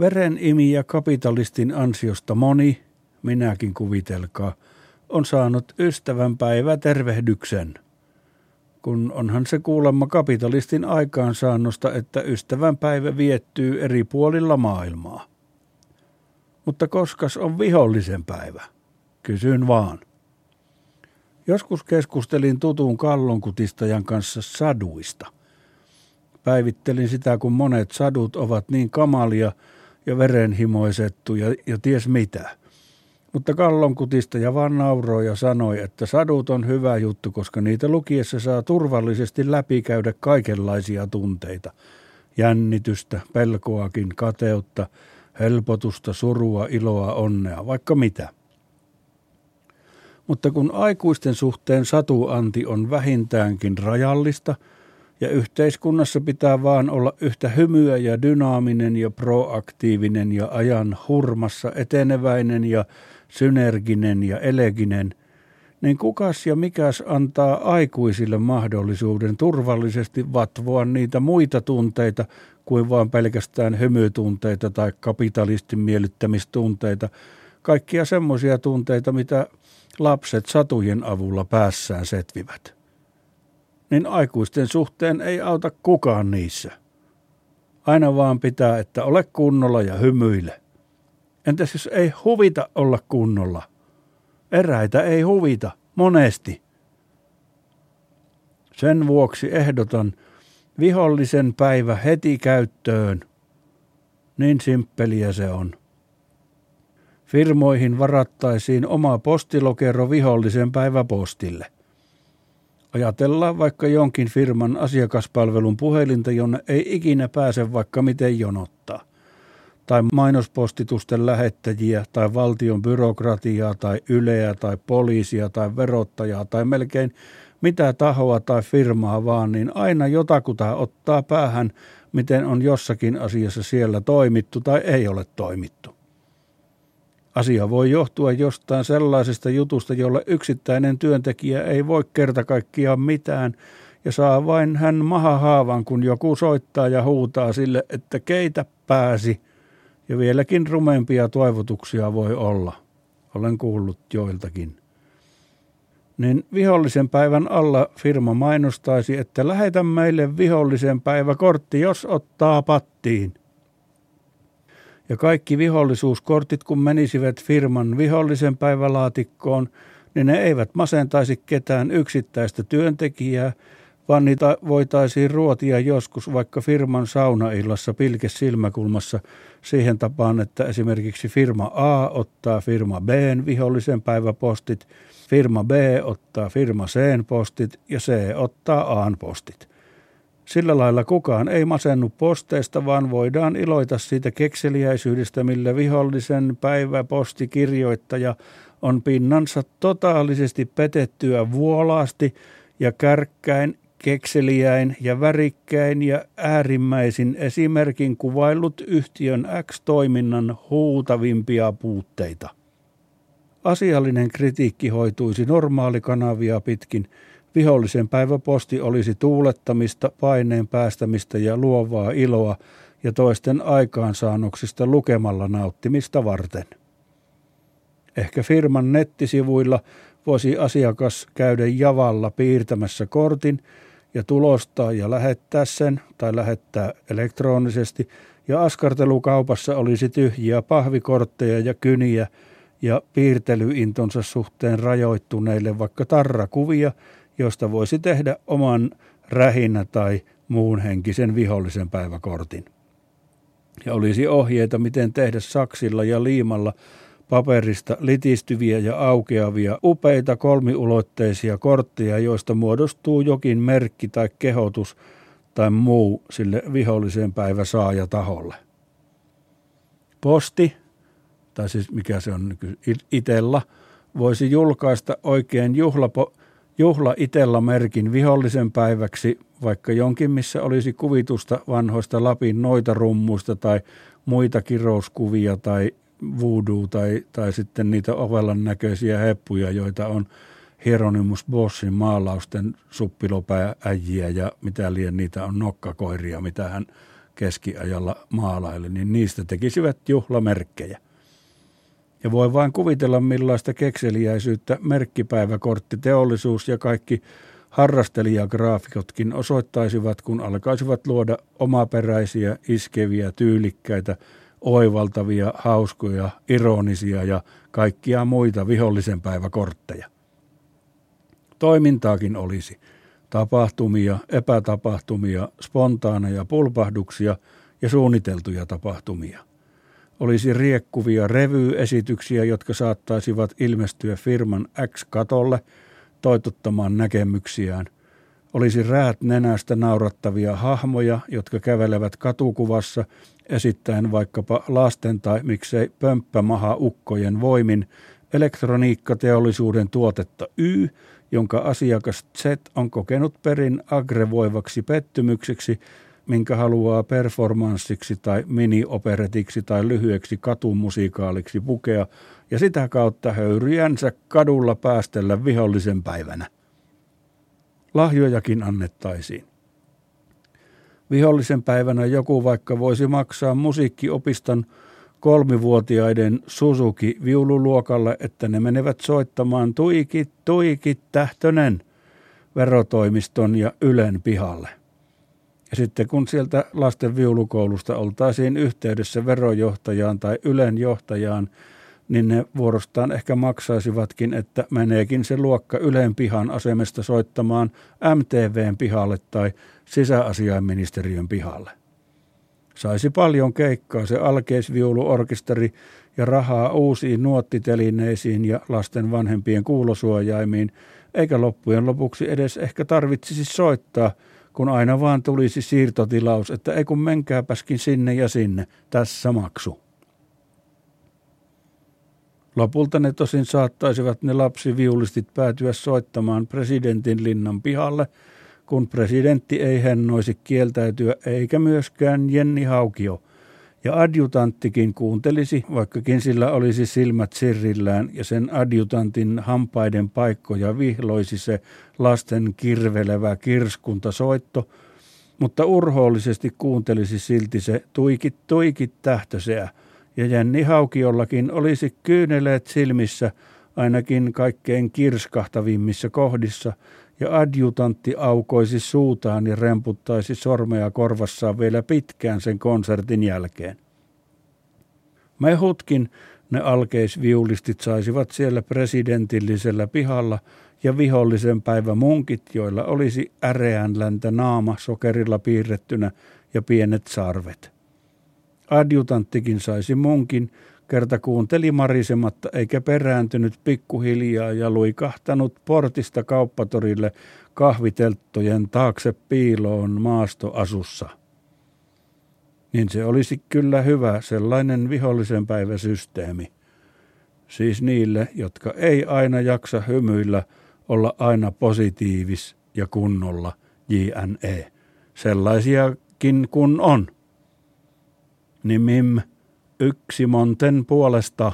Verenimiä kapitalistin ansiosta moni, minäkin kuvitelkaa, on saanut ystävänpäivä tervehdyksen. Kun onhan se kuulemma kapitalistin aikaansaannosta, että ystävänpäivä viettyy eri puolilla maailmaa. Mutta koskas on vihollisen päivä? Kysyn vaan. Joskus keskustelin tutun kallonkutistajan kanssa saduista. Päivittelin sitä, kun monet sadut ovat niin kamalia ja verenhimoisettu ja, ja ties mitä. Mutta kallonkutistaja vaan nauroi ja sanoi, että sadut on hyvä juttu, koska niitä lukiessa saa turvallisesti läpikäydä kaikenlaisia tunteita. Jännitystä, pelkoakin, kateutta, helpotusta, surua, iloa, onnea, vaikka mitä. Mutta kun aikuisten suhteen satuanti on vähintäänkin rajallista ja yhteiskunnassa pitää vaan olla yhtä hymyä ja dynaaminen ja proaktiivinen ja ajan hurmassa eteneväinen ja synerginen ja eleginen, niin kukas ja mikäs antaa aikuisille mahdollisuuden turvallisesti vatvoa niitä muita tunteita kuin vain pelkästään hymytunteita tai kapitalistin miellyttämistunteita, kaikkia semmoisia tunteita, mitä lapset satujen avulla päässään setvivät. Niin aikuisten suhteen ei auta kukaan niissä. Aina vaan pitää, että ole kunnolla ja hymyile. Entäs jos ei huvita olla kunnolla? Eräitä ei huvita, monesti. Sen vuoksi ehdotan vihollisen päivä heti käyttöön. Niin simppeliä se on. Firmoihin varattaisiin oma postilokero vihollisen päiväpostille. Ajatellaan vaikka jonkin firman asiakaspalvelun puhelinta, jonne ei ikinä pääse vaikka miten jonottaa. Tai mainospostitusten lähettäjiä, tai valtion byrokratiaa, tai yleä, tai poliisia, tai verottajaa, tai melkein mitä tahoa tai firmaa vaan, niin aina jotakuta ottaa päähän, miten on jossakin asiassa siellä toimittu tai ei ole toimittu. Asia voi johtua jostain sellaisesta jutusta, jolle yksittäinen työntekijä ei voi kerta kaikkiaan mitään ja saa vain hän mahahaavan, kun joku soittaa ja huutaa sille, että keitä pääsi. Ja vieläkin rumempia toivotuksia voi olla. Olen kuullut joiltakin. Niin vihollisen päivän alla firma mainostaisi, että lähetä meille vihollisen päiväkortti, jos ottaa pattiin – ja kaikki vihollisuuskortit, kun menisivät firman vihollisen päivälaatikkoon, niin ne eivät masentaisi ketään yksittäistä työntekijää, vaan niitä voitaisiin ruotia joskus vaikka firman saunaillassa pilke silmäkulmassa siihen tapaan, että esimerkiksi firma A ottaa firma B vihollisen päiväpostit, firma B ottaa firma C postit ja C ottaa A postit. Sillä lailla kukaan ei masennu posteista, vaan voidaan iloita siitä kekseliäisyydestä, millä vihollisen päiväpostikirjoittaja on pinnansa totaalisesti petettyä vuolaasti ja kärkkäin, kekseliäin ja värikkäin ja äärimmäisin esimerkin kuvaillut yhtiön X-toiminnan huutavimpia puutteita. Asiallinen kritiikki hoituisi normaalikanavia pitkin – Vihollisen päiväposti olisi tuulettamista, paineen päästämistä ja luovaa iloa ja toisten aikaansaannoksista lukemalla nauttimista varten. Ehkä firman nettisivuilla voisi asiakas käydä javalla piirtämässä kortin ja tulostaa ja lähettää sen tai lähettää elektronisesti ja askartelukaupassa olisi tyhjiä pahvikortteja ja kyniä ja piirtelyintonsa suhteen rajoittuneille vaikka tarrakuvia josta voisi tehdä oman rähinnä tai muun henkisen vihollisen päiväkortin. Ja olisi ohjeita, miten tehdä saksilla ja liimalla paperista litistyviä ja aukeavia upeita kolmiulotteisia kortteja, joista muodostuu jokin merkki tai kehotus tai muu sille vihollisen taholle. Posti, tai siis mikä se on itellä, voisi julkaista oikein juhlapo- Juhla itellä merkin vihollisen päiväksi, vaikka jonkin missä olisi kuvitusta vanhoista Lapin noita rummuista tai muita kirouskuvia tai voodoo tai, tai sitten niitä ovelan näköisiä heppuja, joita on Hieronymus Bossin maalausten suppilopäääjiä ja mitä lien niitä on nokkakoiria, mitä hän keskiajalla maalaille, niin niistä tekisivät juhlamerkkejä. Ja voi vain kuvitella, millaista kekseliäisyyttä merkkipäiväkortti, teollisuus ja kaikki harrastelijagraafikotkin osoittaisivat, kun alkaisivat luoda omaperäisiä, iskeviä, tyylikkäitä, oivaltavia, hauskoja, ironisia ja kaikkia muita vihollisen päiväkortteja. Toimintaakin olisi. Tapahtumia, epätapahtumia, spontaaneja pulpahduksia ja suunniteltuja tapahtumia. Olisi riekkuvia revyesityksiä, jotka saattaisivat ilmestyä firman X-katolle toitottamaan näkemyksiään. Olisi räät nenästä naurattavia hahmoja, jotka kävelevät katukuvassa esittäen vaikkapa lasten tai miksei pömppämaha ukkojen voimin elektroniikkateollisuuden tuotetta Y, jonka asiakas Z on kokenut perin agrevoivaksi pettymykseksi, minkä haluaa performanssiksi tai minioperetiksi tai lyhyeksi katumusikaaliksi pukea ja sitä kautta höyryjänsä kadulla päästellä vihollisen päivänä. Lahjojakin annettaisiin. Vihollisen päivänä joku vaikka voisi maksaa musiikkiopiston kolmivuotiaiden Suzuki viululuokalle, että ne menevät soittamaan tuikit, tuikit, tähtönen verotoimiston ja Ylen pihalle. Sitten kun sieltä lasten viulukoulusta oltaisiin yhteydessä verojohtajaan tai Ylen johtajaan, niin ne vuorostaan ehkä maksaisivatkin, että meneekin se luokka Ylen pihan asemesta soittamaan MTVn pihalle tai sisäasiainministeriön pihalle. Saisi paljon keikkaa se alkeisviuluorkesteri ja rahaa uusiin nuottitelineisiin ja lasten vanhempien kuulosuojaimiin, eikä loppujen lopuksi edes ehkä tarvitsisi soittaa, kun aina vaan tulisi siirtotilaus, että ei kun menkääpäskin sinne ja sinne, tässä maksu. Lopulta ne tosin saattaisivat ne lapsiviulistit päätyä soittamaan presidentin linnan pihalle, kun presidentti ei hennoisi kieltäytyä eikä myöskään Jenni Haukio. Ja adjutanttikin kuuntelisi, vaikkakin sillä olisi silmät sirrillään ja sen adjutantin hampaiden paikkoja vihloisi se lasten kirvelevä kirskuntasoitto, mutta urhoollisesti kuuntelisi silti se tuikit tuikit tähtöseä – ja Jänni Haukiollakin olisi kyyneleet silmissä ainakin kaikkein kirskahtavimmissa kohdissa, ja adjutantti aukoisi suutaan ja remputtaisi sormea korvassaan vielä pitkään sen konsertin jälkeen. Mehutkin ne alkeisviulistit saisivat siellä presidentillisellä pihalla ja vihollisen päivä munkit, joilla olisi äreänläntä naama sokerilla piirrettynä ja pienet sarvet. Adjutanttikin saisi munkin, kerta kuunteli marisematta eikä perääntynyt pikkuhiljaa ja luikahtanut portista kauppatorille kahvitelttojen taakse piiloon maastoasussa. Niin se olisi kyllä hyvä sellainen vihollisen päiväsysteemi. Siis niille, jotka ei aina jaksa hymyillä, olla aina positiivis ja kunnolla, JNE. Sellaisiakin kun on. Nimim yksi monten puolesta